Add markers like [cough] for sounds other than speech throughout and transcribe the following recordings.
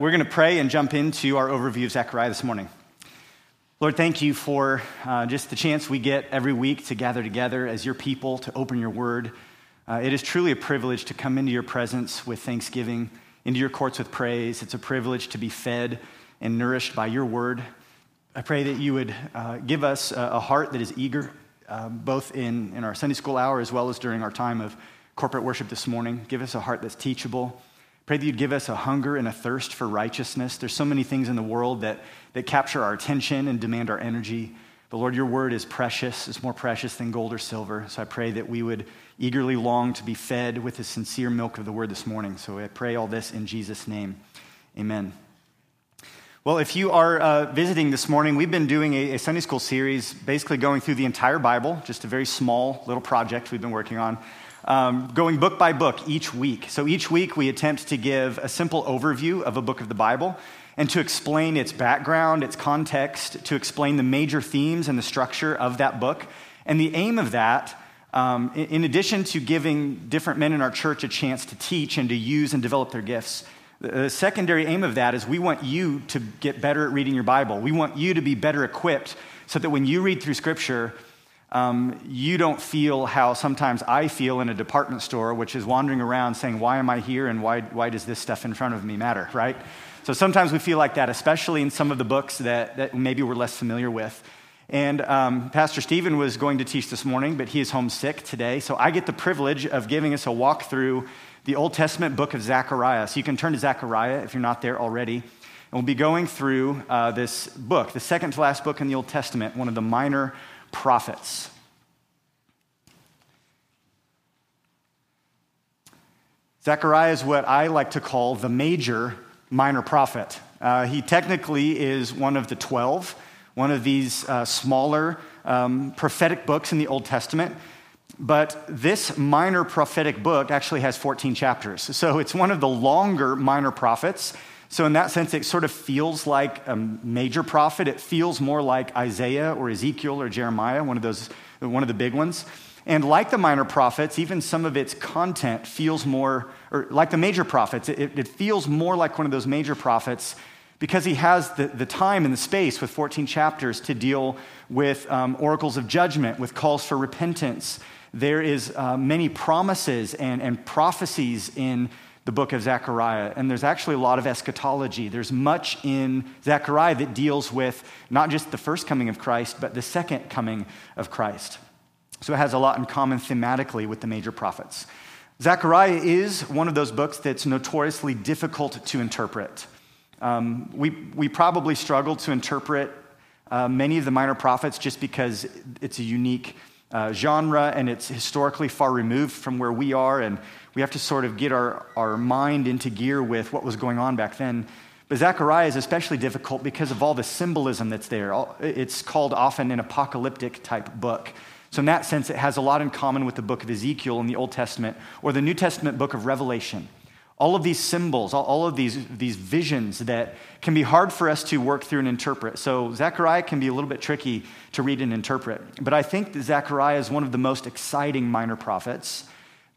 We're going to pray and jump into our overview of Zechariah this morning. Lord, thank you for uh, just the chance we get every week to gather together as your people to open your word. Uh, it is truly a privilege to come into your presence with thanksgiving, into your courts with praise. It's a privilege to be fed and nourished by your word. I pray that you would uh, give us a, a, heart that is eager, uh, both in, in our Sunday school hour as well as during our time of corporate worship this morning. Give us a heart that's teachable Pray that you'd give us a hunger and a thirst for righteousness. There's so many things in the world that, that capture our attention and demand our energy. But Lord, your word is precious. It's more precious than gold or silver. So I pray that we would eagerly long to be fed with the sincere milk of the word this morning. So I pray all this in Jesus' name. Amen. Well, if you are uh, visiting this morning, we've been doing a, a, Sunday school series, basically going through the entire Bible, just a very small little project we've been working on um, going book by book each week. So each week we attempt to give a simple overview of a book of the Bible and to explain its background, its context, to explain the major themes and the structure of that book. And the aim of that, um, in addition to giving different men in our church a chance to teach and to use and develop their gifts, the secondary aim of that is we want you to get better at reading your Bible. We want you to be better equipped so that when you read through Scripture, um, you don't feel how sometimes I feel in a department store, which is wandering around saying, Why am I here and why, why does this stuff in front of me matter, right? So sometimes we feel like that, especially in some of the books that, that maybe we're less familiar with. And um, Pastor Stephen was going to teach this morning, but he is homesick today. So I get the privilege of giving us a walk through the Old Testament book of Zechariah. So you can turn to Zechariah if you're not there already. And we'll be going through uh, this book, the second to last book in the Old Testament, one of the minor prophets. Zechariah is what I like to call the major minor prophet. Uh, he technically is one of the 12, one of these uh, smaller um, prophetic books in the Old Testament. But this minor prophetic book actually has 14 chapters. So it's one of the longer minor prophets. So, in that sense, it sort of feels like a major prophet. It feels more like Isaiah or Ezekiel or Jeremiah, one of those, one of the big ones. And like the minor prophets, even some of its content feels more, or like the major prophets, it, it feels more like one of those major prophets because he has the, the time and the space with 14 chapters to deal with um, oracles of judgment, with calls for repentance. There is uh, many promises and, and prophecies in the book of Zechariah. And there's actually a lot of eschatology. There's much in Zechariah that deals with not just the first coming of Christ, but the second coming of Christ. So it has a lot in common thematically with the major prophets. Zechariah is one of those books that's notoriously difficult to interpret. Um, we, we probably struggle to interpret uh, many of the minor prophets just because it's a unique uh, genre and it's historically far removed from where we are, and we have to sort of get our, our mind into gear with what was going on back then. But Zechariah is especially difficult because of all the symbolism that's there. It's called often an apocalyptic type book. So, in that sense, it has a lot in common with the book of Ezekiel in the Old Testament or the New Testament book of Revelation. All of these symbols, all of these, these visions that can be hard for us to work through and interpret. So, Zechariah can be a little bit tricky to read and interpret. But I think that Zechariah is one of the most exciting minor prophets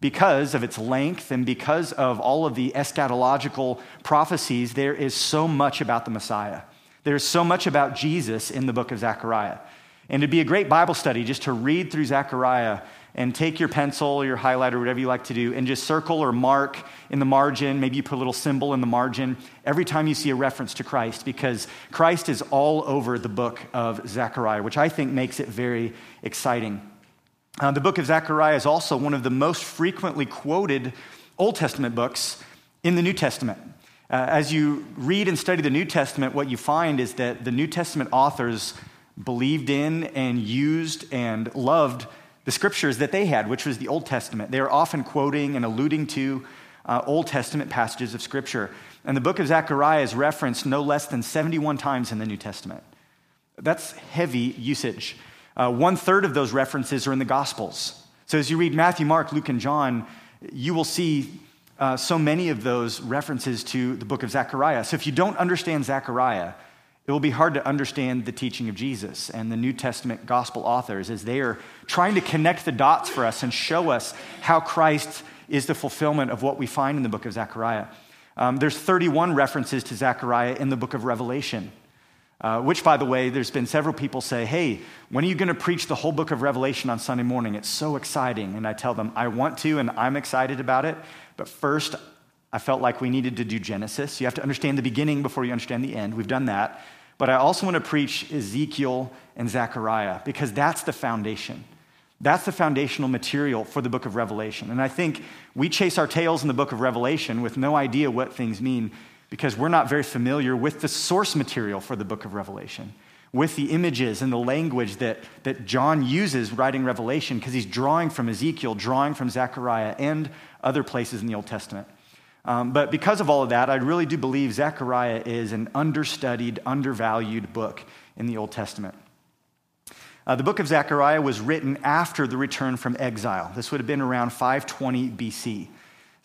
because of its length and because of all of the eschatological prophecies, there is so much about the Messiah. There's so much about Jesus in the book of Zechariah. And it'd be a great Bible study just to read through Zechariah and take your pencil, or your highlighter, whatever you like to do, and just circle or mark in the margin. Maybe you put a little symbol in the margin every time you see a reference to Christ, because Christ is all over the book of Zechariah, which I think makes it very exciting. Uh, the book of Zechariah is also one of the most frequently quoted Old Testament books in the New Testament. Uh, as you read and study the New Testament, what you find is that the New Testament authors believed in and used and loved the scriptures that they had, which was the Old Testament. They are often quoting and alluding to uh, Old Testament passages of scripture. And the book of Zechariah is referenced no less than 71 times in the New Testament. That's heavy usage. Uh, one third of those references are in the Gospels. So as you read Matthew, Mark, Luke, and John, you will see uh, so many of those references to the book of Zechariah. So if you don't understand Zechariah, it will be hard to understand the teaching of Jesus and the New Testament gospel authors as they are trying to connect the dots for us and show us how Christ is the fulfillment of what we find in the book of Zechariah. Um, there's 31 references to Zechariah in the book of Revelation. Uh, which, by the way, there's been several people say, Hey, when are you going to preach the whole book of Revelation on Sunday morning? It's so exciting. And I tell them, I want to, and I'm excited about it. But first, I felt like we needed to do Genesis. You have to understand the beginning before you understand the end. We've done that. But I also want to preach Ezekiel and Zechariah because that's the foundation. That's the foundational material for the book of Revelation. And I think we chase our tails in the book of Revelation with no idea what things mean because we're not very familiar with the source material for the book of Revelation, with the images and the language that, that John uses writing Revelation, because he's drawing from Ezekiel, drawing from Zechariah, and other places in the Old Testament. Um, but because of all of that, I really do believe Zechariah is an understudied, undervalued book in the Old Testament. Uh, the book of Zechariah was written after the return from exile. This would have been around 520 BC.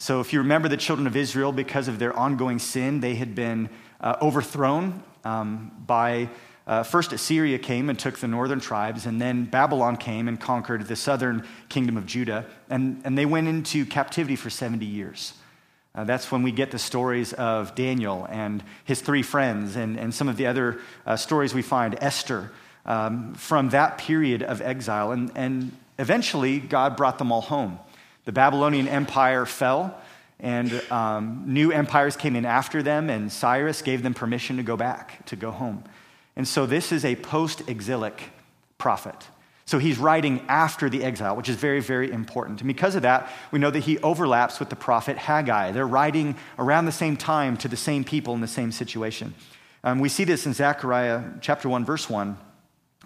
So, if you remember the children of Israel, because of their ongoing sin, they had been uh, overthrown um, by uh, first Assyria came and took the northern tribes, and then Babylon came and conquered the southern kingdom of Judah, and, and they went into captivity for 70 years. Uh, that's when we get the stories of Daniel and his three friends, and, and some of the other uh, stories we find, Esther, um, from that period of exile. And, and eventually, God brought them all home. The Babylonian Empire fell, and um, new empires came in after them, and Cyrus gave them permission to go back, to go home. And so this is a post exilic prophet. So he's writing after the exile, which is very, very important. And because of that, we know that he overlaps with the prophet Haggai. They're writing around the same time to the same people in the same situation. Um, we see this in Zechariah chapter 1, verse 1.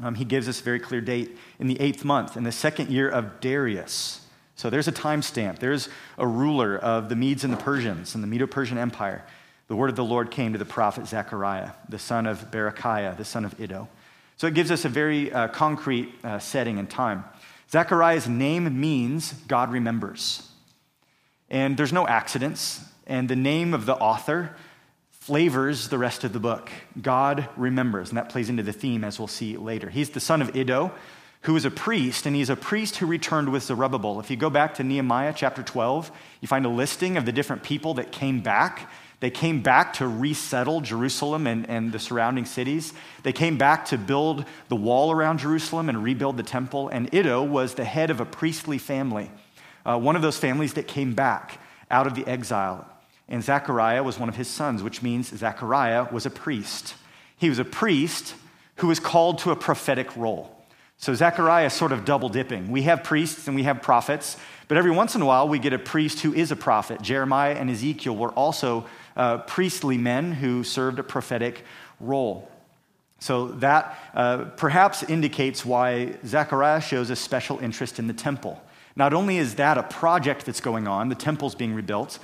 Um, he gives us a very clear date in the eighth month, in the second year of Darius. So there's a timestamp. There's a ruler of the Medes and the Persians and the Medo Persian Empire. The word of the Lord came to the prophet Zechariah, the son of Berechiah, the son of Iddo. So it gives us a very uh, concrete uh, setting and time. Zechariah's name means God remembers. And there's no accidents. And the name of the author flavors the rest of the book. God remembers. And that plays into the theme as we'll see later. He's the son of Iddo, who is a priest, and he's a priest who returned with Zerubbabel. If you go back to Nehemiah chapter 12, you find a listing of the different people that came back. They came back to resettle Jerusalem and, and the surrounding cities. They came back to build the wall around Jerusalem and rebuild the temple. And Iddo was the head of a priestly family, uh, one of those families that came back out of the exile. And Zechariah was one of his sons, which means Zechariah was a priest. He was a priest who was called to a prophetic role. So Zechariah is sort of double dipping. We have priests and we have prophets, but every once in a while we get a priest who is a prophet. Jeremiah and Ezekiel were also uh, priestly men who served a prophetic role. So that uh, perhaps indicates why Zechariah shows a special interest in the temple. Not only is that a project that's going on, the temple's being rebuilt,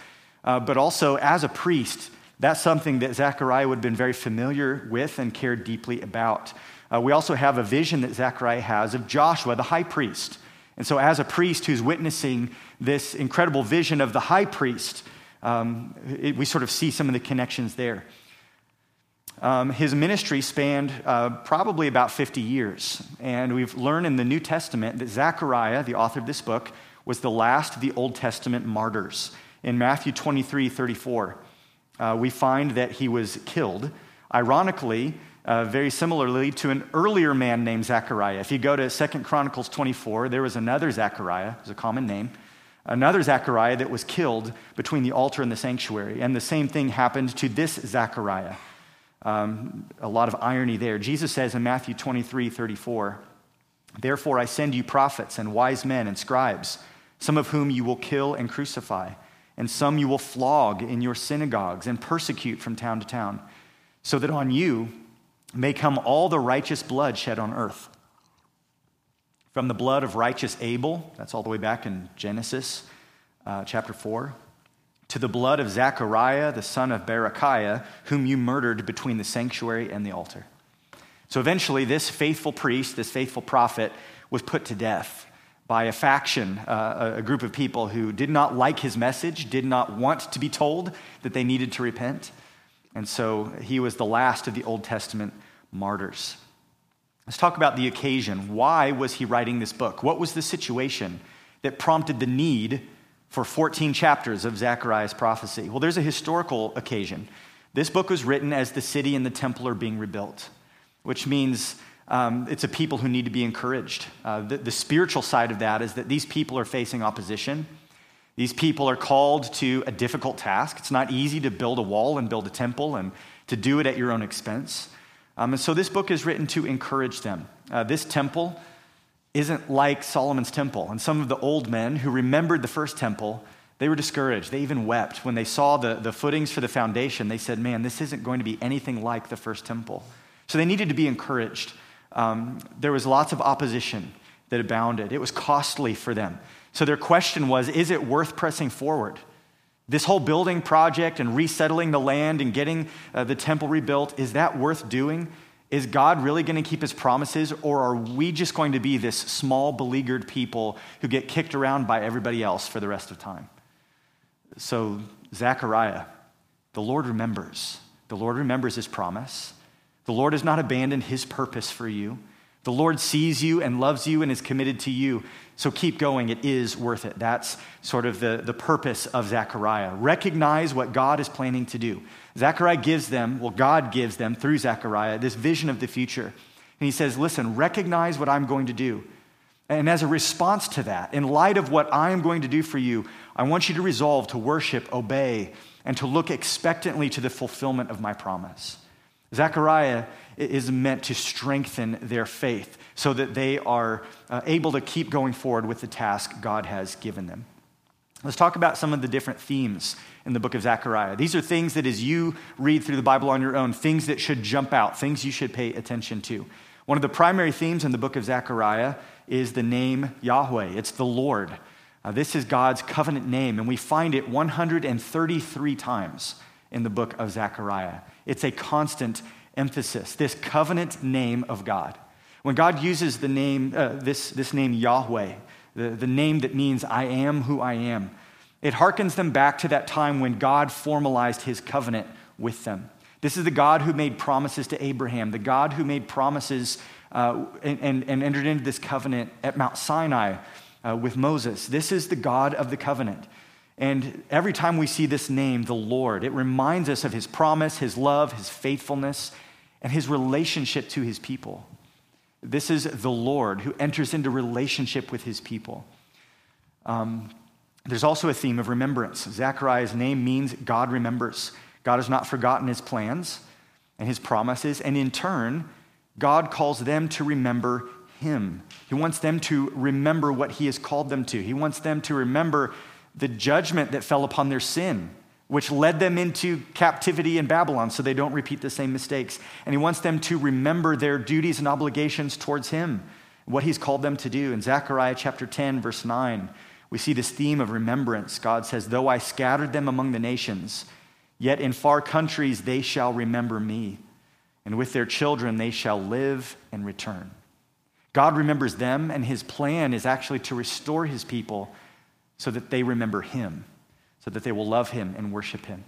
uh, but also as a priest, that's something that Zechariah would have been very familiar with and cared deeply about. Uh, we also have a vision that Zechariah has of Joshua, the high priest. And so, as a priest who's witnessing this incredible vision of the high priest, um, it, we sort of see some of the connections there. Um, his ministry spanned uh, probably about 50 years. And we've learned in the New Testament that Zechariah, the author of this book, was the last of the Old Testament martyrs. In Matthew 23 34, uh, we find that he was killed. Ironically, uh, very similarly to an earlier man named Zechariah. If you go to Second Chronicles 24, there was another Zechariah, it's a common name, another Zechariah that was killed between the altar and the sanctuary. And the same thing happened to this Zechariah. Um, a lot of irony there. Jesus says in Matthew 23 34, Therefore I send you prophets and wise men and scribes, some of whom you will kill and crucify, and some you will flog in your synagogues and persecute from town to town, so that on you may come all the righteous blood shed on earth. From the blood of righteous Abel, that's all the way back in Genesis uh, chapter 4, to the blood of Zechariah, the son of Berechiah, whom you murdered between the sanctuary and the altar. So eventually, this faithful priest, this faithful prophet, was put to death by a faction, uh, a group of people who did not like his message, did not want to be told that they needed to repent. And so he was the last of the Old Testament martyrs. Let's talk about the occasion. Why was he writing this book? What was the situation that prompted the need for 14 chapters of Zechariah's prophecy? Well, there's a historical occasion. This book was written as the city and the temple are being rebuilt, which means um, it's a people who need to be encouraged. Uh, the, the spiritual side of that is that these people are facing opposition. These people are called to a difficult task. It's not easy to build a wall and build a temple and to do it at your own expense. Um, and so this book is written to encourage them. Uh, this temple isn't like Solomon's temple. And some of the old men who remembered the first temple, they were discouraged. They even wept. When they saw the, the footings for the foundation, they said, Man, this isn't going to be anything like the first temple. So they needed to be encouraged. Um, there was lots of opposition that abounded, it was costly for them. So their question was Is it worth pressing forward? This whole building project and resettling the land and getting uh, the temple rebuilt, is that worth doing? Is God really going to keep his promises, or are we just going to be this small, beleaguered people who get kicked around by everybody else for the rest of time? So, Zechariah, the Lord remembers. The Lord remembers his promise. The Lord has not abandoned his purpose for you. The Lord sees you and loves you and is committed to you. So keep going. It is worth it. That's sort of the, the purpose of Zechariah. Recognize what God is planning to do. Zechariah gives them, well, God gives them through Zechariah, this vision of the future. And he says, Listen, recognize what I'm going to do. And as a response to that, in light of what I am going to do for you, I want you to resolve to worship, obey, and to look expectantly to the fulfillment of my promise. Zechariah is meant to strengthen their faith so that they are uh, able to keep going forward with the task God has given them. Let's talk about some of the different themes in the book of Zechariah. These are things that, as you read through the Bible on your own, things that should jump out, things you should pay attention to. One of the primary themes in the book of Zechariah is the name Yahweh, it's the Lord. Uh, this is God's covenant name, and we find it 133 times in the book of Zechariah. It's a constant emphasis, this covenant name of God. When God uses the name, uh, this, this name Yahweh, the, the name that means I am who I am, it harkens them back to that time when God formalized his covenant with them. This is the God who made promises to Abraham, the God who made promises uh, and, and, and, entered into this covenant at Mount Sinai uh, with Moses. This is the God of the covenant. And every time we see this name, the Lord, it reminds us of his promise, his love, his faithfulness, and his relationship to his people. This is the Lord who enters into relationship with his people. Um, there's also a theme of remembrance. Zechariah's name means God remembers. God has not forgotten his plans and his promises, and in turn, God calls them to remember him. He wants them to remember what he has called them to. He wants them to remember the judgment that fell upon their sin, which led them into captivity in Babylon so they don't repeat the same mistakes. And he wants them to remember their duties and obligations towards him, what he's called them to do. In Zechariah chapter 10, verse 9, we see this theme of remembrance. God says, Though I scattered them among the nations, yet in far countries they shall remember me, and with their children they shall live and return. God remembers them, and his plan is actually to restore his people so that they remember him, so that they will love him and worship him.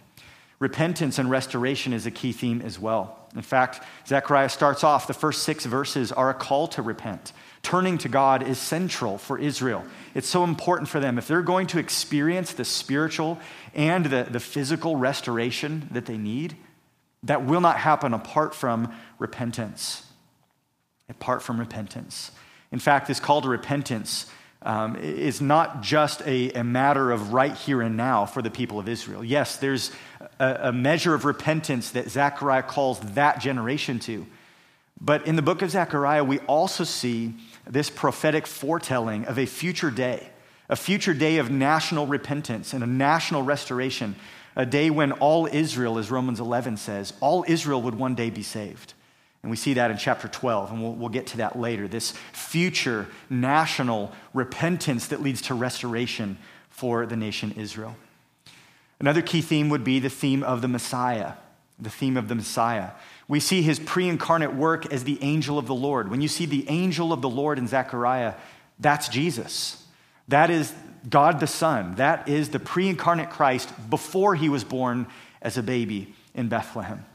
Repentance and restoration is a key theme as well. In fact, Zechariah starts off, the first six verses are a call to repent. Turning to God is central for Israel. It's so important for them. If they're going to experience the spiritual and the, the physical restoration that they need, that will not happen apart from repentance. Apart from repentance. In fact, this call to repentance um, is not just a, a, matter of right here and now for the people of Israel. Yes, there's a, a measure of repentance that Zechariah calls that generation to. But in the book of Zechariah, we also see this prophetic foretelling of a future day, a future day of national repentance and a national restoration, a day when all Israel, as Romans 11 says, all Israel would one day be saved. And we see that in chapter 12, and we'll, we'll get to that later. This future national repentance that leads to restoration for the nation Israel. Another key theme would be the theme of the Messiah, the theme of the Messiah. We see his pre incarnate work as the angel of the Lord. When you see the angel of the Lord in Zechariah, that's Jesus. That is God the Son. That is the pre incarnate Christ before he was born as a baby in Bethlehem.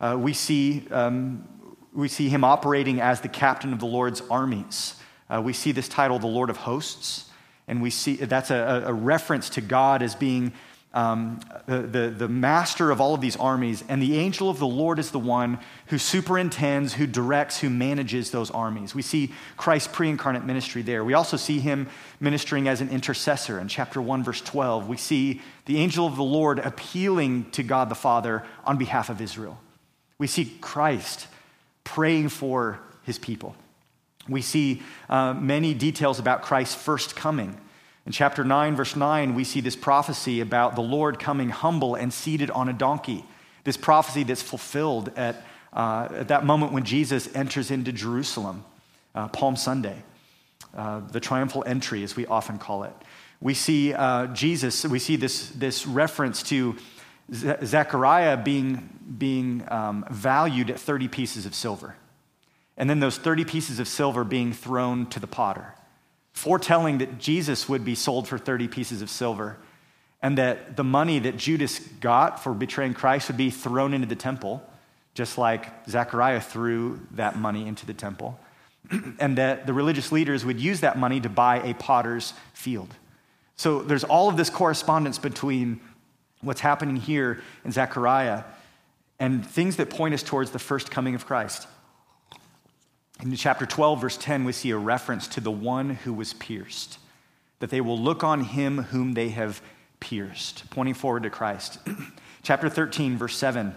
Uh, we, see, um, we see him operating as the captain of the Lord's armies. Uh, we see this title, the Lord of Hosts. And we see that's a, a reference to God as being um, the, the, master of all of these armies, and the angel of the Lord is the one who superintends, who directs, who manages those armies. We see Christ's pre incarnate ministry there. We also see him ministering as an intercessor. In chapter 1, verse 12, we see the angel of the Lord appealing to God the Father on behalf of Israel. We see Christ praying for his people. We see uh, many details about Christ's first coming in chapter 9, verse 9, we see this prophecy about the Lord coming humble and seated on a donkey. This prophecy that's fulfilled at, uh, at that moment when Jesus enters into Jerusalem, uh, Palm Sunday, uh, the triumphal entry, as we often call it. We see uh, Jesus, we see this, this reference to Zechariah being, being um, valued at 30 pieces of silver. And then those 30 pieces of silver being thrown to the potter foretelling that Jesus would be sold for 30 pieces of silver and that the money that Judas got for betraying Christ would be thrown into the temple, just like Zechariah threw that money into the temple, [clears throat] and that the religious leaders would use that money to buy a potter's field. So there's all of this correspondence between what's happening here in Zechariah and things that point us towards the first coming of Christ. In chapter 12, verse 10, we see a reference to the one who was pierced, that they will look on him whom they have pierced, pointing forward to Christ. [clears throat] chapter 13, verse 7,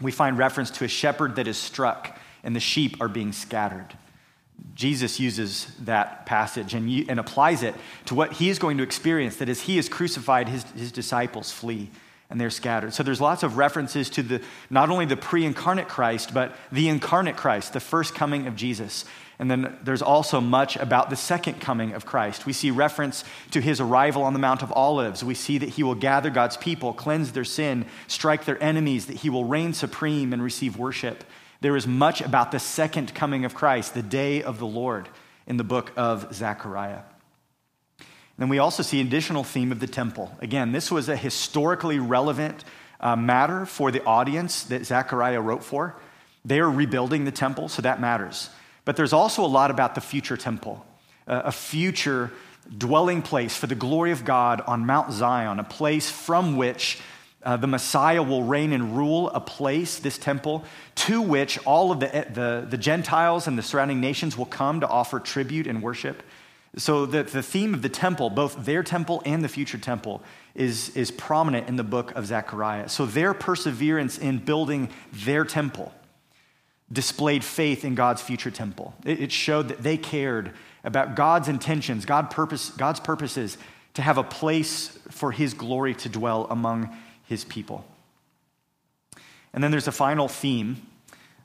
we find reference to a shepherd that is struck and the sheep are being scattered. Jesus uses that passage and, and applies it to what he is going to experience that as he is crucified, his, his disciples flee and they're scattered. So there's lots of references to the not only the pre-incarnate Christ, but the incarnate Christ, the first coming of Jesus. And then there's also much about the second coming of Christ. We see reference to his arrival on the Mount of Olives. We see that he will gather God's people, cleanse their sin, strike their enemies, that he will reign supreme and receive worship. There is much about the second coming of Christ, the day of the Lord, in the book of Zechariah. Then we also see additional theme of the temple. Again, this was a historically relevant uh, matter for the audience that Zechariah wrote for. They are rebuilding the temple, so that matters. But there's also a lot about the future temple, uh, a future dwelling place for the glory of God on Mount Zion, a place from which uh, the Messiah will reign and rule, a place, this temple, to which all of the, the, the Gentiles and the surrounding nations will come to offer tribute and worship. So the, the theme of the temple, both their temple and the future temple, is, is prominent in the book of Zechariah. So their perseverance in building their temple displayed faith in God's future temple. It, it showed that they cared about God's intentions, God purpose, God's purposes to have a place for his glory to dwell among his people. And then there's a final theme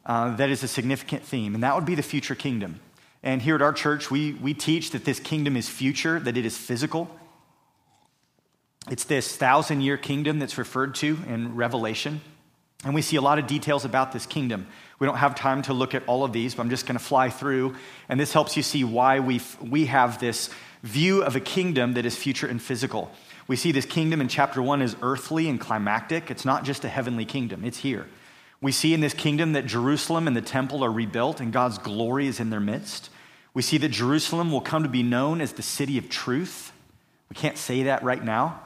uh, that is a significant theme, and that would be the future kingdom. And here at our church, we, we teach that this kingdom is future, that it is physical. It's this thousand year kingdom that's referred to in Revelation. And we see a lot of details about this kingdom. We don't have time to look at all of these, but I'm just going to fly through. And this helps you see why we we have this view of a kingdom that is future and physical. We see this kingdom in chapter one is earthly and climactic. It's not just a heavenly kingdom, it's here. We see in this kingdom that Jerusalem and the temple are rebuilt and God's glory is in their midst. We see that Jerusalem will come to be known as the city of truth. We can't say that right now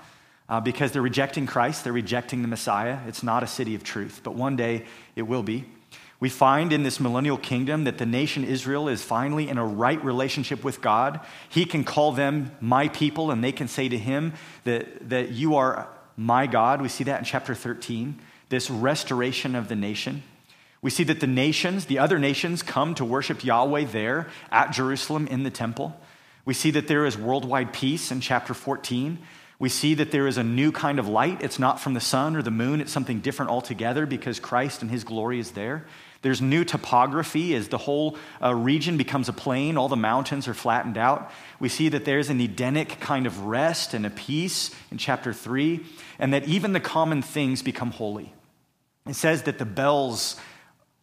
uh, because they're rejecting Christ, they're rejecting the Messiah. It's not a city of truth, but one day it will be. We find in this millennial kingdom that the nation Israel is finally in a right relationship with God. He can call them my people, and they can say to him that, that you are my God. We see that in chapter 13 this restoration of the nation. We see that the nations, the other nations, come to worship Yahweh there at Jerusalem in the temple. We see that there is worldwide peace in chapter 14. We see that there is a new kind of light. It's not from the sun or the moon, it's something different altogether because Christ and his glory is there. There's new topography as the whole uh, region becomes a plain, all the mountains are flattened out. We see that there's an Edenic kind of rest and a peace in chapter 3, and that even the common things become holy. It says that the bells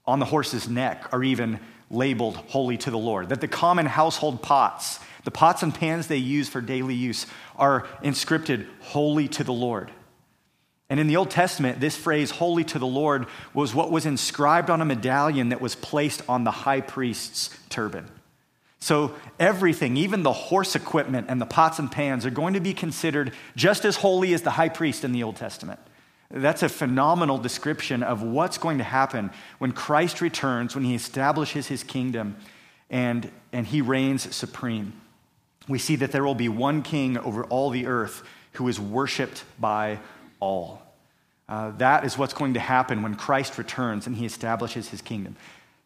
on the horse's neck are even labeled holy to the Lord, that the common household pots, the pots and pans they use for daily use, are inscripted holy to the Lord. And in the Old Testament, this phrase, holy to the Lord, was what was inscribed on a medallion that was placed on the high priest's turban. So, everything, even the horse equipment and the pots and pans, are going to be considered just as holy as the high priest in the Old Testament. That's a phenomenal description of what's going to happen when Christ returns, when he establishes his kingdom and, and he reigns supreme. We see that there will be one king over all the earth who is worshiped by all. Uh, that is what's going to happen when Christ returns and he establishes his kingdom.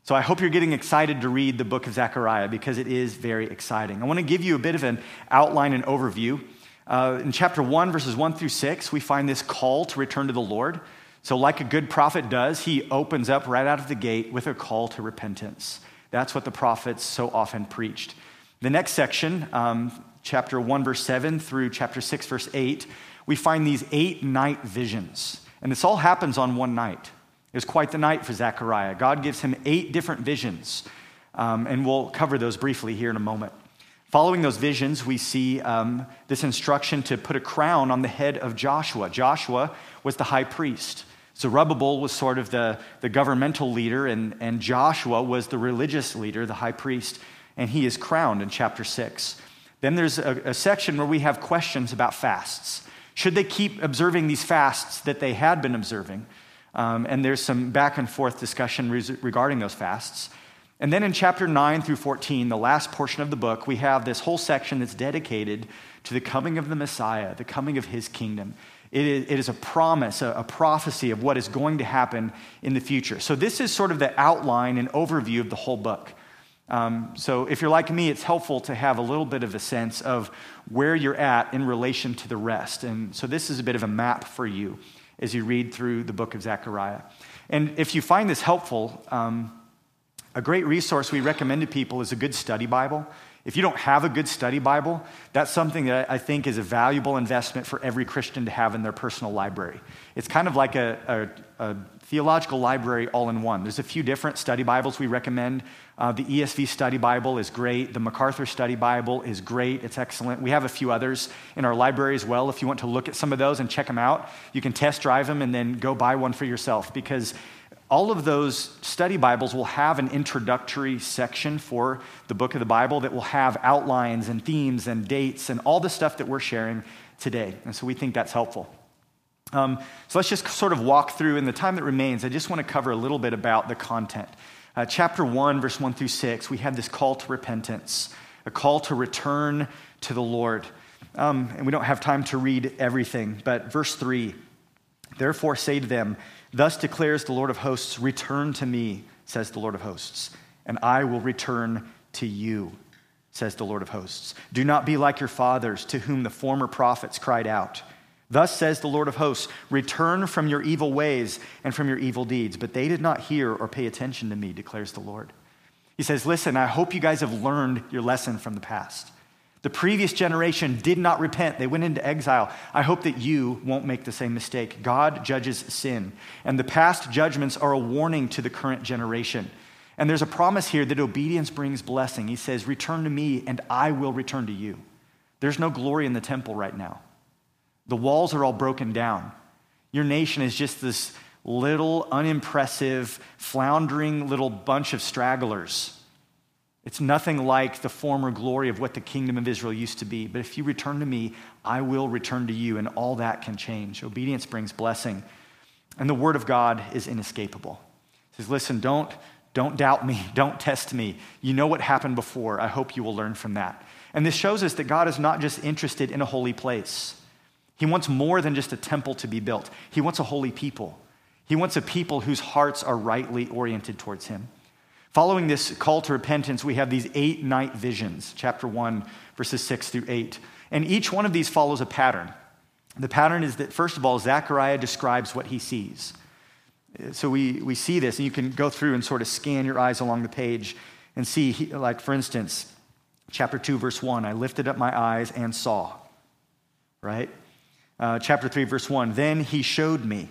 So I hope you're getting excited to read the book of Zechariah because it is very exciting. I want to give you a bit of an outline and overview. Uh, in chapter 1, verses 1 through 6, we find this call to return to the Lord. So, like a good prophet does, he opens up right out of the gate with a call to repentance. That's what the prophets so often preached. The next section, um, chapter 1, verse 7 through chapter 6, verse 8, we find these eight night visions. And this all happens on one night. It was quite the night for Zechariah. God gives him eight different visions, um, and we'll cover those briefly here in a moment. Following those visions, we see um, this instruction to put a crown on the head of Joshua. Joshua was the high priest. Zerubbabel was sort of the, the governmental leader, and, and Joshua was the religious leader, the high priest, and he is crowned in chapter 6. Then there's a, a section where we have questions about fasts. Should they keep observing these fasts that they had been observing? Um, and there's some back and forth discussion regarding those fasts. And then in chapter 9 through 14, the last portion of the book, we have this whole section that's dedicated to the coming of the Messiah, the coming of his kingdom. It is, it is a promise, a, a, prophecy of what is going to happen in the future. So, this is sort of the outline and overview of the whole book. Um, so, if you're like me, it's helpful to have a little bit of a sense of where you're at in relation to the rest. And so, this is a bit of a map for you as you read through the book of Zechariah. And if you find this helpful, um, a great resource we recommend to people is a good study Bible. If you don't have a good study Bible, that's something that I think is a valuable investment for every Christian to have in their personal library. It's kind of like a, a, a theological library all in one. There's a few different study Bibles we recommend. Uh, the ESV Study Bible is great. The MacArthur Study Bible is great. It's excellent. We have a few others in our library as well. If you want to look at some of those and check them out, you can test drive them and then go buy one for yourself because all of those study Bibles will have an introductory section for the book of the Bible that will have outlines and themes and dates and all the stuff that we're sharing today. And so we think that's helpful. Um, so let's just sort of walk through. In the time that remains, I just want to cover a little bit about the content. Uh, chapter 1, verse 1 through 6, we have this call to repentance, a call to return to the Lord. Um, and we don't have time to read everything, but verse 3 Therefore say to them, Thus declares the Lord of hosts, Return to me, says the Lord of hosts, and I will return to you, says the Lord of hosts. Do not be like your fathers, to whom the former prophets cried out. Thus says the Lord of hosts Return from your evil ways and from your evil deeds. But they did not hear or pay attention to me, declares the Lord. He says, Listen, I hope you guys have learned your lesson from the past. The previous generation did not repent, they went into exile. I hope that you won't make the same mistake. God judges sin, and the past judgments are a warning to the current generation. And there's a promise here that obedience brings blessing. He says, Return to me, and I will return to you. There's no glory in the temple right now. The walls are all broken down. Your nation is just this little, unimpressive, floundering little bunch of stragglers. It's nothing like the former glory of what the kingdom of Israel used to be. But if you return to me, I will return to you, and all that can change. Obedience brings blessing. And the word of God is inescapable. He says, Listen, don't, don't doubt me, [laughs] don't test me. You know what happened before. I hope you will learn from that. And this shows us that God is not just interested in a holy place. He wants more than just a temple to be built, He wants a holy people. He wants a people whose hearts are rightly oriented towards Him. Following this call to repentance, we have these eight night visions, chapter 1, verses 6 through 8. And each one of these follows a pattern. The pattern is that, first of all, Zechariah describes what he sees. So we, we see this, and you can go through and sort of scan your eyes along the page and see, like, for instance, chapter 2, verse 1 I lifted up my eyes and saw, right? Uh, chapter 3, verse 1. Then he showed me.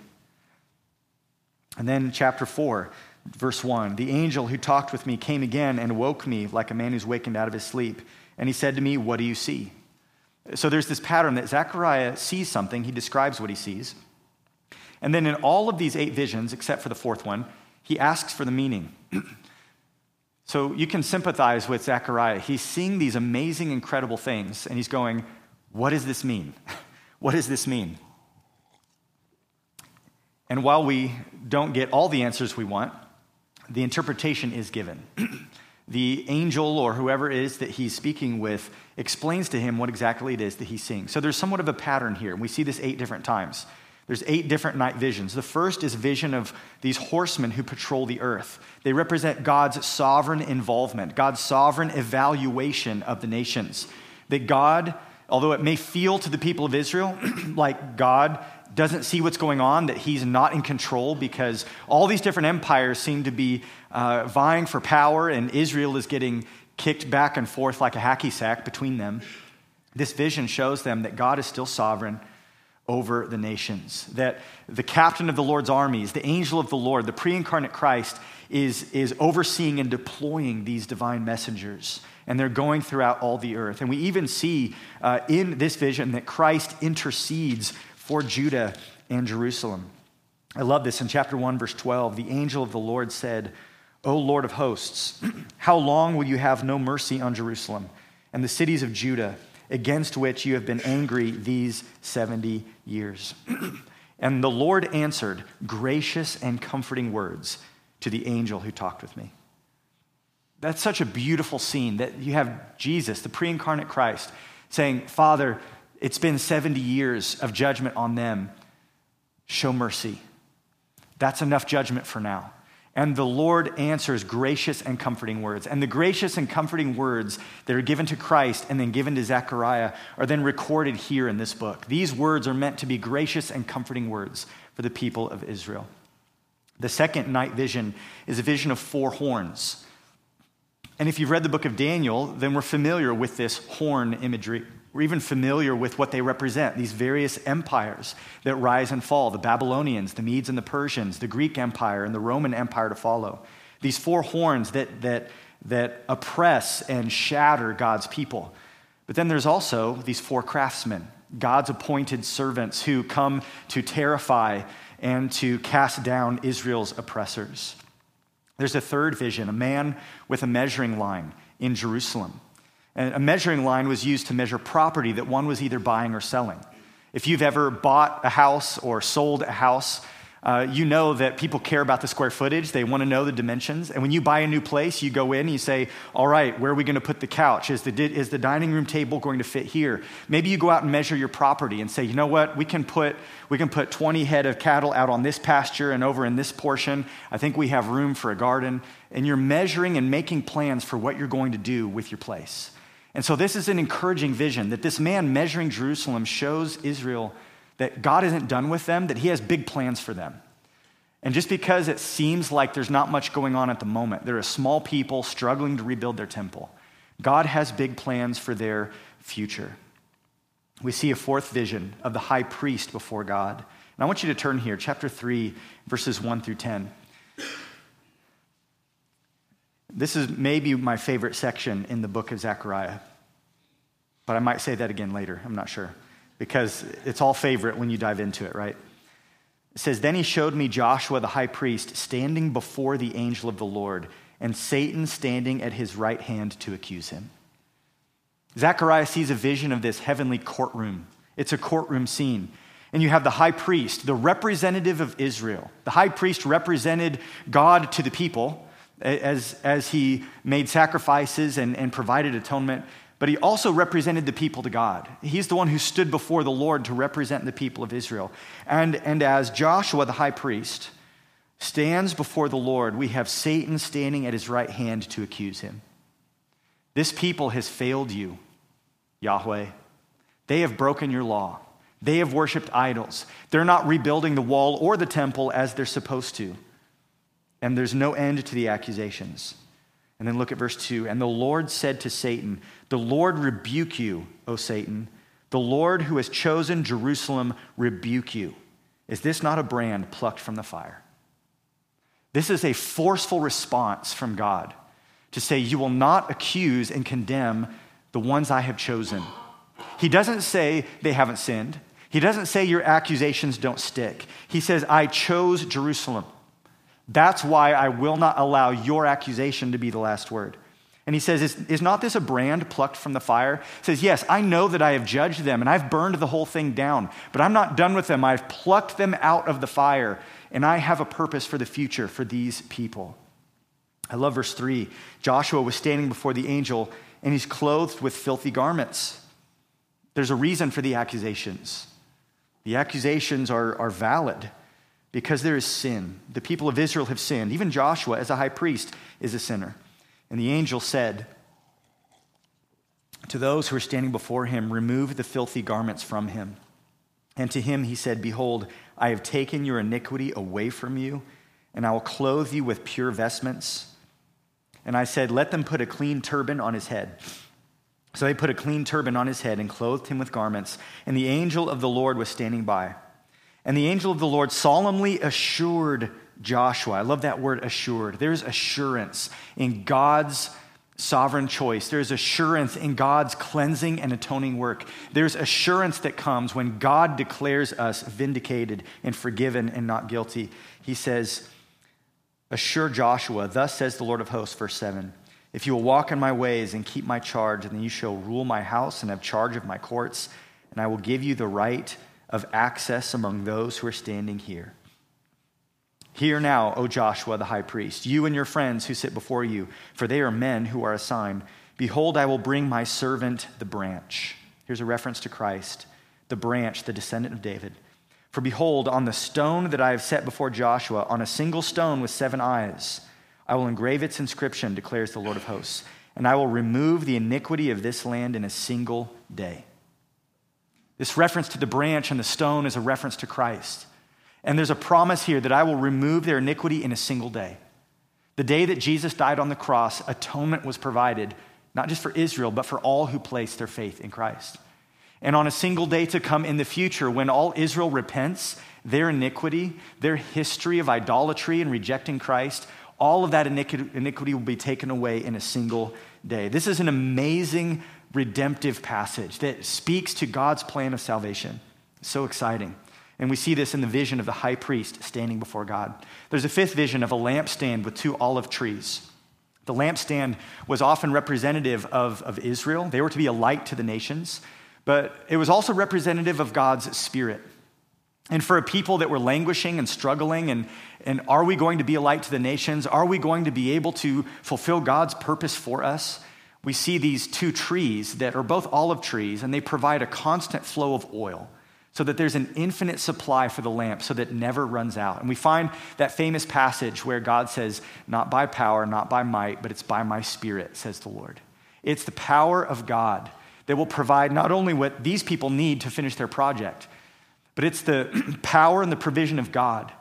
And then chapter 4, verse 1. The angel who talked with me came again and woke me like a man who's wakened out of his sleep. And he said to me, What do you see? So there's this pattern that Zechariah sees something, he describes what he sees. And then in all of these eight visions, except for the fourth one, he asks for the meaning. [clears throat] So you can sympathize with Zechariah. He's seeing these amazing, incredible things, and he's going, What does this mean? [laughs] what does this mean? And while we don't get all the answers we want, the interpretation is given. [clears throat] the angel or whoever it is that he's speaking with explains to him what exactly it is that he's seeing. So there's somewhat of a pattern here, we see this eight different times. There's eight different night visions. The first is vision of these horsemen who patrol the earth. They represent God's sovereign involvement, God's sovereign evaluation of the nations. That God, although it may feel to the people of Israel [clears throat] like God doesn't see what's going on, that he's not in control because all these different empires seem to be uh, vying for power and Israel is getting kicked back and forth like a hacky sack between them. This vision shows them that God is still sovereign over the nations. That the captain of the Lord's armies, the angel of the Lord, the pre incarnate Christ, is, is overseeing and deploying these divine messengers. And they're going throughout all the earth. And we even see uh, in this vision that Christ intercedes for Judah and Jerusalem. I love this in chapter 1, verse 12. The angel of the Lord said, O Lord of hosts, [clears throat] how long will you have no mercy on Jerusalem and the cities of Judah? against which you have been angry these 70 years. [clears throat] and the Lord answered gracious and comforting words to the angel who talked with me. That's such a beautiful scene that you have Jesus, the pre incarnate Christ, saying, Father, it's been 70 years of judgment on them. Show mercy. That's enough judgment for now. And the Lord answers gracious and comforting words. And the gracious and comforting words that are given to Christ and then given to Zechariah are then recorded here in this book. These words are meant to be gracious and comforting words for the people of Israel. The second night vision is a vision of four horns. And if you've read the book of Daniel, then we're familiar with this horn imagery. We're even familiar with what they represent these various empires that rise and fall the Babylonians, the Medes and the Persians, the Greek Empire, and the Roman Empire to follow. These four horns that, that, that oppress and shatter God's people. But then there's also these four craftsmen, God's appointed servants who come to terrify and to cast down Israel's oppressors. There's a third vision a man with a measuring line in Jerusalem. And a measuring line was used to measure property that one was either buying or selling. If you've ever bought a house or sold a house, uh, you know that people care about the square footage. They want to know the dimensions. And when you buy a new place, you go in and you say, All right, where are we going to put the couch? Is the, is the dining room table going to fit here? Maybe you go out and measure your property and say, You know what? We can put, we can put 20 head of cattle out on this pasture and over in this portion. I think we have room for a garden. And you're measuring and making plans for what you're going to do with your place. And so, this is an encouraging vision that this man measuring Jerusalem shows Israel that God isn't done with them, that he has big plans for them. And just because it seems like there's not much going on at the moment, there are small people struggling to rebuild their temple. God has big plans for their future. We see a fourth vision of the high priest before God. And I want you to turn here, chapter 3, verses 1 through 10. This is maybe my favorite section in the book of Zechariah. But I might say that again later. I'm not sure. Because it's all favorite when you dive into it, right? It says, Then he showed me Joshua the high priest standing before the angel of the Lord, and Satan standing at his right hand to accuse him. Zechariah sees a vision of this heavenly courtroom. It's a courtroom scene. And you have the high priest, the representative of Israel. The high priest represented God to the people as, as he made sacrifices and, and provided atonement, but he also represented the people to God. He's the one who stood before the Lord to represent the people of Israel. And, and as Joshua, the high priest, stands before the Lord, we have Satan standing at his right hand to accuse him. This people has failed you, Yahweh. They have broken your law. They have worshiped idols. They're not rebuilding the wall or the temple as they're supposed to and there's no end to the accusations. And then look at verse 2. And the Lord said to Satan, The Lord rebuke you, O Satan. The Lord who has chosen Jerusalem rebuke you. Is this not a brand plucked from the fire? This is a forceful response from God to say, You will not accuse and condemn the ones I have chosen. He doesn't say they haven't sinned. He doesn't say your accusations don't stick. He says, I chose Jerusalem. That's why I will not allow your accusation to be the last word. And he says, is, is not this a brand plucked from the fire? He says, Yes, I know that I have judged them and I've burned the whole thing down, but I'm not done with them. I've plucked them out of the fire, and I have a purpose for the future for these people. I love verse 3. Joshua was standing before the angel, and he's clothed with filthy garments. There's a reason for the accusations. The accusations are, are valid because there is sin. The people of Israel have sinned. Even Joshua, as a high priest, is a sinner. And the angel said to those who were standing before him, Remove the filthy garments from him. And to him he said, Behold, I have taken your iniquity away from you, and I will clothe you with pure vestments. And I said, Let them put a clean turban on his head. So they put a clean turban on his head and clothed him with garments. And the angel of the Lord was standing by. And the angel of the Lord solemnly assured Joshua. I love that word assured. There's assurance in God's sovereign choice. There's assurance in God's cleansing and atoning work. There's assurance that comes when God declares us vindicated and forgiven and not guilty. He says, Assure Joshua, thus says the Lord of hosts, verse 7 If you will walk in my ways and keep my charge, and then you shall rule my house and have charge of my courts, and I will give you the right of access among those who are standing here. Hear now, O Joshua the high priest, you and your friends who sit before you, for they are men who are assigned. Behold, I will bring my servant the branch. Here's a reference to Christ, the branch, the descendant of David. For behold, on the stone that I have set before Joshua, on a single stone with seven eyes, I will engrave its inscription, declares the Lord of hosts, and I will remove the iniquity of this land in a single day. This reference to the branch and the stone is a reference to Christ. And there's a promise here that I will remove their iniquity in a single day. The day that Jesus died on the cross, atonement was provided, not just for Israel, but for all who place their faith in Christ. And on a single day to come in the future, when all Israel repents, their iniquity, their history of idolatry and rejecting Christ, all of that iniquity will be taken away in a single day. This is an amazing redemptive passage that speaks to God's plan of salvation. So exciting. And we see this in the vision of the high priest standing before God. There's a fifth vision of a lampstand with two olive trees. The lampstand was often representative of, of Israel, they were to be a light to the nations, but it was also representative of God's spirit. And for a people that were languishing and struggling, and, and are we going to be a light to the nations? Are we going to be able to fulfill God's purpose for us? We see these two trees that are both olive trees, and they provide a constant flow of oil so that there's an infinite supply for the lamp so that never runs out. And we find that famous passage where God says, Not by power, not by might, but it's by my spirit, says the Lord. It's the power of God that will provide not only what these people need to finish their project, but it's the [clears throat] power and the provision of God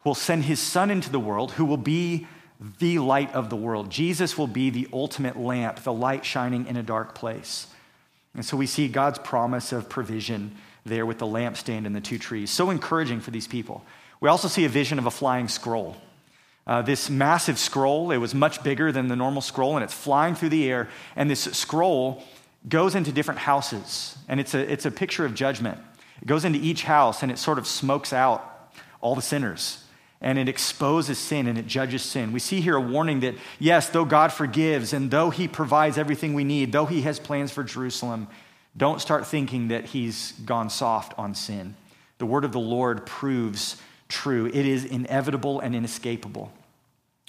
who will send his son into the world, who will be the light of the world. Jesus will be the ultimate lamp, the light shining in a dark place. And so we see God's promise of provision there with the lampstand and the two trees. So encouraging for these people. We also see a vision of a flying scroll. Uh, this massive scroll, it was much bigger than the normal scroll, and it's flying through the air. And this scroll goes into different houses, and it's a, it's a picture of judgment. It goes into each house, and it sort of smokes out all the sinners and it exposes sin and it judges sin. We see here a warning that, yes, though God forgives and though He provides everything we need, though He has plans for Jerusalem, don't start thinking that he's gone soft on sin. The word of the Lord proves true, it is inevitable and inescapable.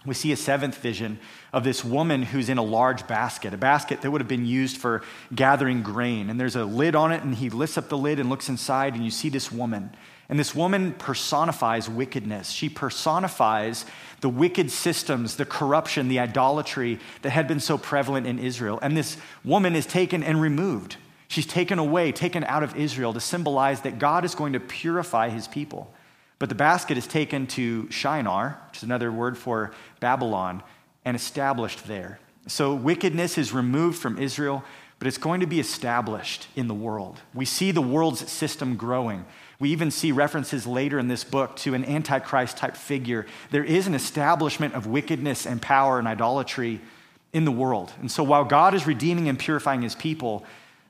We see a seventh vision of this woman who's in a large basket, a basket that would have been used for gathering grain. And there's a lid on it, and he lifts up the lid and looks inside, and you see this woman. And this woman personifies wickedness. She personifies the wicked systems, the corruption, the idolatry that had been so prevalent in Israel. And this woman is taken and removed. She's taken away, taken out of Israel to symbolize that God is going to purify his people. But the basket is taken to Shinar, which is another word for Babylon, and established there. So wickedness is removed from Israel, but it's going to be established in the world. We see the world's system growing. We even see references later in this book to an antichrist type figure. There is an establishment of wickedness and power and idolatry in the world. And so while God is redeeming and purifying his people,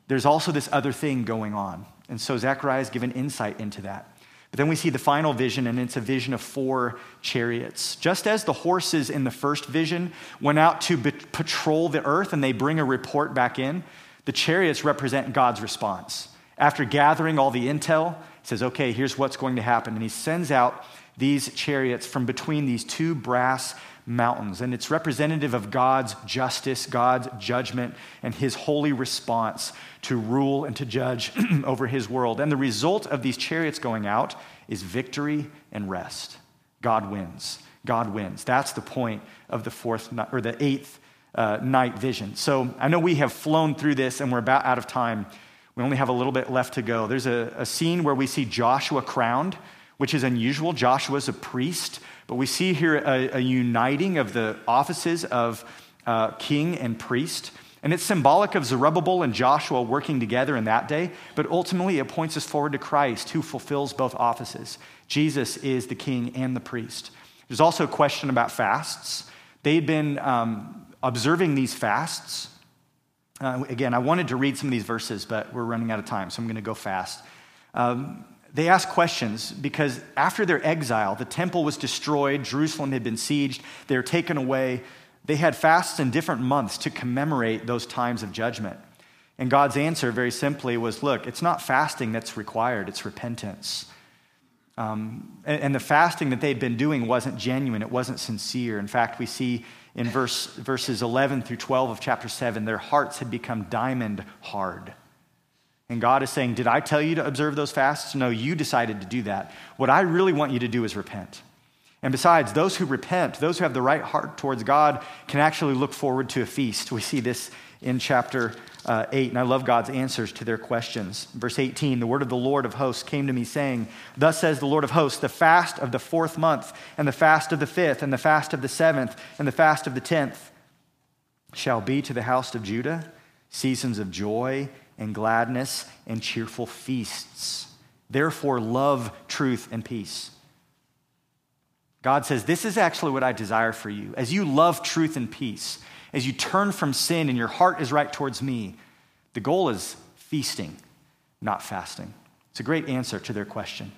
there's also this other thing going on. And so Zechariah is given insight into that. But then we see the final vision, and it's a vision of four chariots. Just as the horses in the first vision went out to be- patrol the earth and they bring a report back in, the chariots represent God's response. After gathering all the intel, he says, okay, here's what's going to happen. And he sends out these chariots from between these two brass mountains. And it's representative of God's justice, God's judgment, and his holy response to rule and to judge [clears throat] over his world. And the result of these chariots going out is victory and rest. God wins. God wins. That's the point of the fourth or the eighth uh, night vision. So I know we have flown through this and we're about out of time. We only have a little bit left to go. There's a, a scene where we see Joshua crowned, which is unusual. Joshua's a priest, but we see here a, a uniting of the offices of uh, king and priest. And it's symbolic of Zerubbabel and Joshua working together in that day, but ultimately it points us forward to Christ, who fulfills both offices. Jesus is the king and the priest. There's also a question about fasts. They'd been um, observing these fasts. Uh, again, I wanted to read some of these verses, but we're running out of time, so I'm going to go fast. Um, they ask questions because after their exile, the temple was destroyed, Jerusalem had been sieged, they were taken away. They had fasts in different months to commemorate those times of judgment. And God's answer, very simply, was look, it's not fasting that's required, it's repentance. Um, and, and, the fasting that they'd been doing wasn't genuine, it wasn't sincere. In fact, we see in verse, verses 11 through 12 of chapter 7, their hearts had become diamond hard. And God is saying, Did I tell you to observe those fasts? No, you decided to do that. What I really want you to do is repent. And besides, those who repent, those who have the right heart towards God, can actually look forward to a feast. We see this in chapter uh, 8, and I love God's answers to their questions. Verse 18 The word of the Lord of hosts came to me, saying, Thus says the Lord of hosts, the fast of the fourth month, and the fast of the fifth, and the fast of the seventh, and the fast of the tenth shall be to the house of Judah seasons of joy and gladness and cheerful feasts. Therefore, love truth and peace. God says, This is actually what I desire for you. As you love truth and peace, as you turn from sin and your heart is right towards me, the goal is feasting, not fasting. It's a great answer to their question.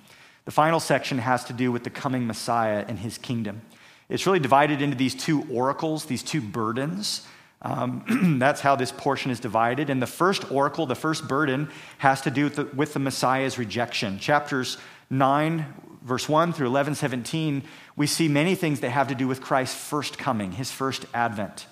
The final section has to do with the coming Messiah and his kingdom. It's really divided into these two oracles, these two burdens. Um, [clears throat] that's how this portion is divided. And the first oracle, the first burden, has to do with the, with the Messiah's rejection. Chapters 9, verse 1 through 11, 17, we see many things that have to do with Christ's first coming, his first advent.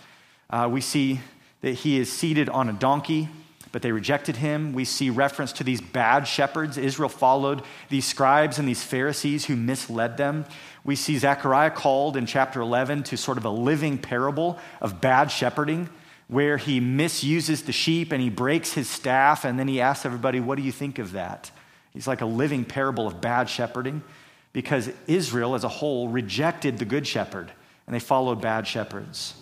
Uh, we see that he is seated on a donkey, but they rejected him. We see reference to these bad shepherds. Israel followed these scribes and these Pharisees who misled them. We see Zechariah called in chapter 11 to sort of a living parable of bad shepherding, where he misuses the sheep and he breaks his staff, and then he asks everybody, What do you think of that? He's like a living parable of bad shepherding because Israel as a whole rejected the good shepherd and they followed bad shepherds.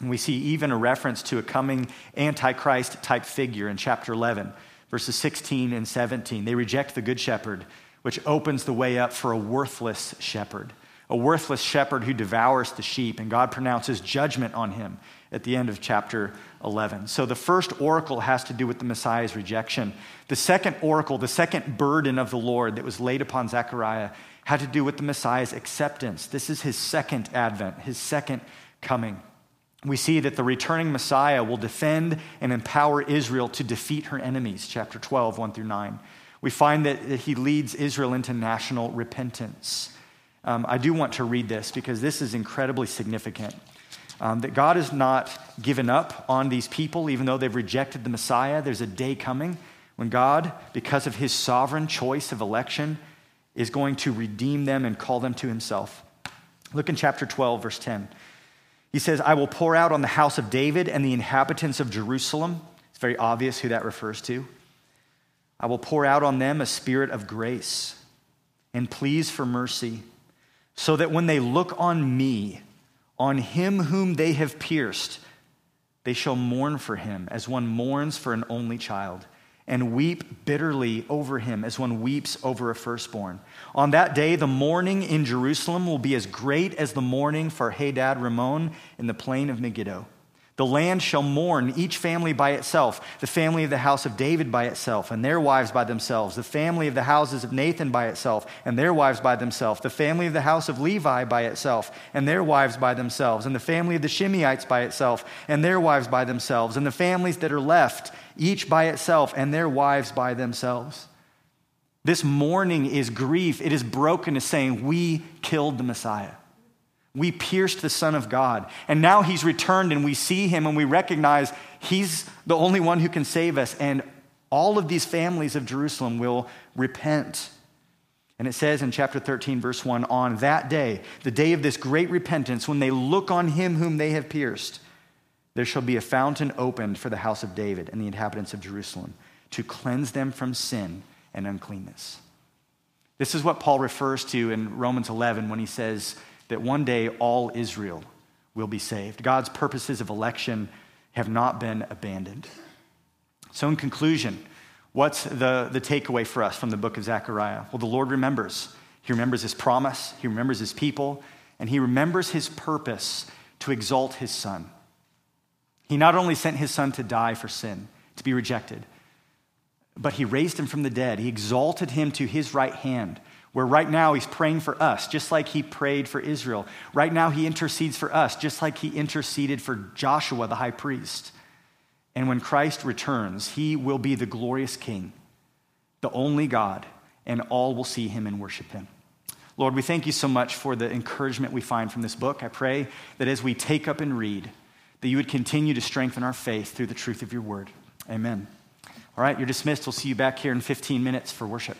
And we see even a reference to a coming antichrist type figure in chapter 11, verses 16 and 17. They reject the good shepherd, which opens the way up for a worthless shepherd, a worthless shepherd who devours the sheep, and God pronounces judgment on him at the end of chapter 11. So the first oracle has to do with the Messiah's rejection. The second oracle, the second burden of the Lord that was laid upon Zechariah, had to do with the Messiah's acceptance. This is his second advent, his second coming. We see that the returning Messiah will defend and empower Israel to defeat her enemies, chapter 12, 1 through 9. We find that he leads Israel into national repentance. Um, I do want to read this because this is incredibly significant um, that God has not given up on these people, even though they've rejected the Messiah. There's a day coming when God, because of his sovereign choice of election, is going to redeem them and call them to himself. Look in chapter 12, verse 10. He says, I will pour out on the house of David and the inhabitants of Jerusalem. It's very obvious who that refers to. I will pour out on them a spirit of grace and pleas for mercy, so that when they look on me, on him whom they have pierced, they shall mourn for him as one mourns for an only child, and weep bitterly over him as one weeps over a firstborn. On that day, the mourning in Jerusalem will be as great as the mourning for Hadad-rimmon in the plain of Megiddo. The land shall mourn, each family by itself, the family of the house of David by itself, and their wives by themselves, the family of the houses of Nathan by itself, and their wives by themselves, the family of the house of Levi by itself, and their wives by themselves, and the family of the Shimeites by itself, and their wives by themselves, and the families that are left, each by itself, and their wives by themselves. This mourning is grief. It is brokenness, saying, We killed the Messiah. We pierced the Son of God. And now he's returned and we see him and we recognize he's the only one who can save us. And all of these families of Jerusalem will repent. And it says in chapter 13, verse 1 On that day, the day of this great repentance, when they look on him whom they have pierced, there shall be a fountain opened for the house of David and the inhabitants of Jerusalem to cleanse them from sin and uncleanness. This is what Paul refers to in Romans 11 when he says, that one day all Israel will be saved. God's purposes of election have not been abandoned. So, in conclusion, what's the, the takeaway for us from the book of Zechariah? Well, the Lord remembers. He remembers his promise, he remembers his people, and he remembers his purpose to exalt his son. He not only sent his son to die for sin, to be rejected, but he raised him from the dead. He exalted him to his right hand where right now he's praying for us, just like he prayed for Israel. Right now he intercedes for us, just like he interceded for Joshua, the high priest. And when Christ returns, he will be the glorious King, the only God, and all will see him and worship him. Lord, we thank you so much for the encouragement we find from this book. I pray that as we take up and read, that you would continue to strengthen our faith through the truth of your word. Amen. All right, you're dismissed. We'll see you back here in 15 minutes for worship.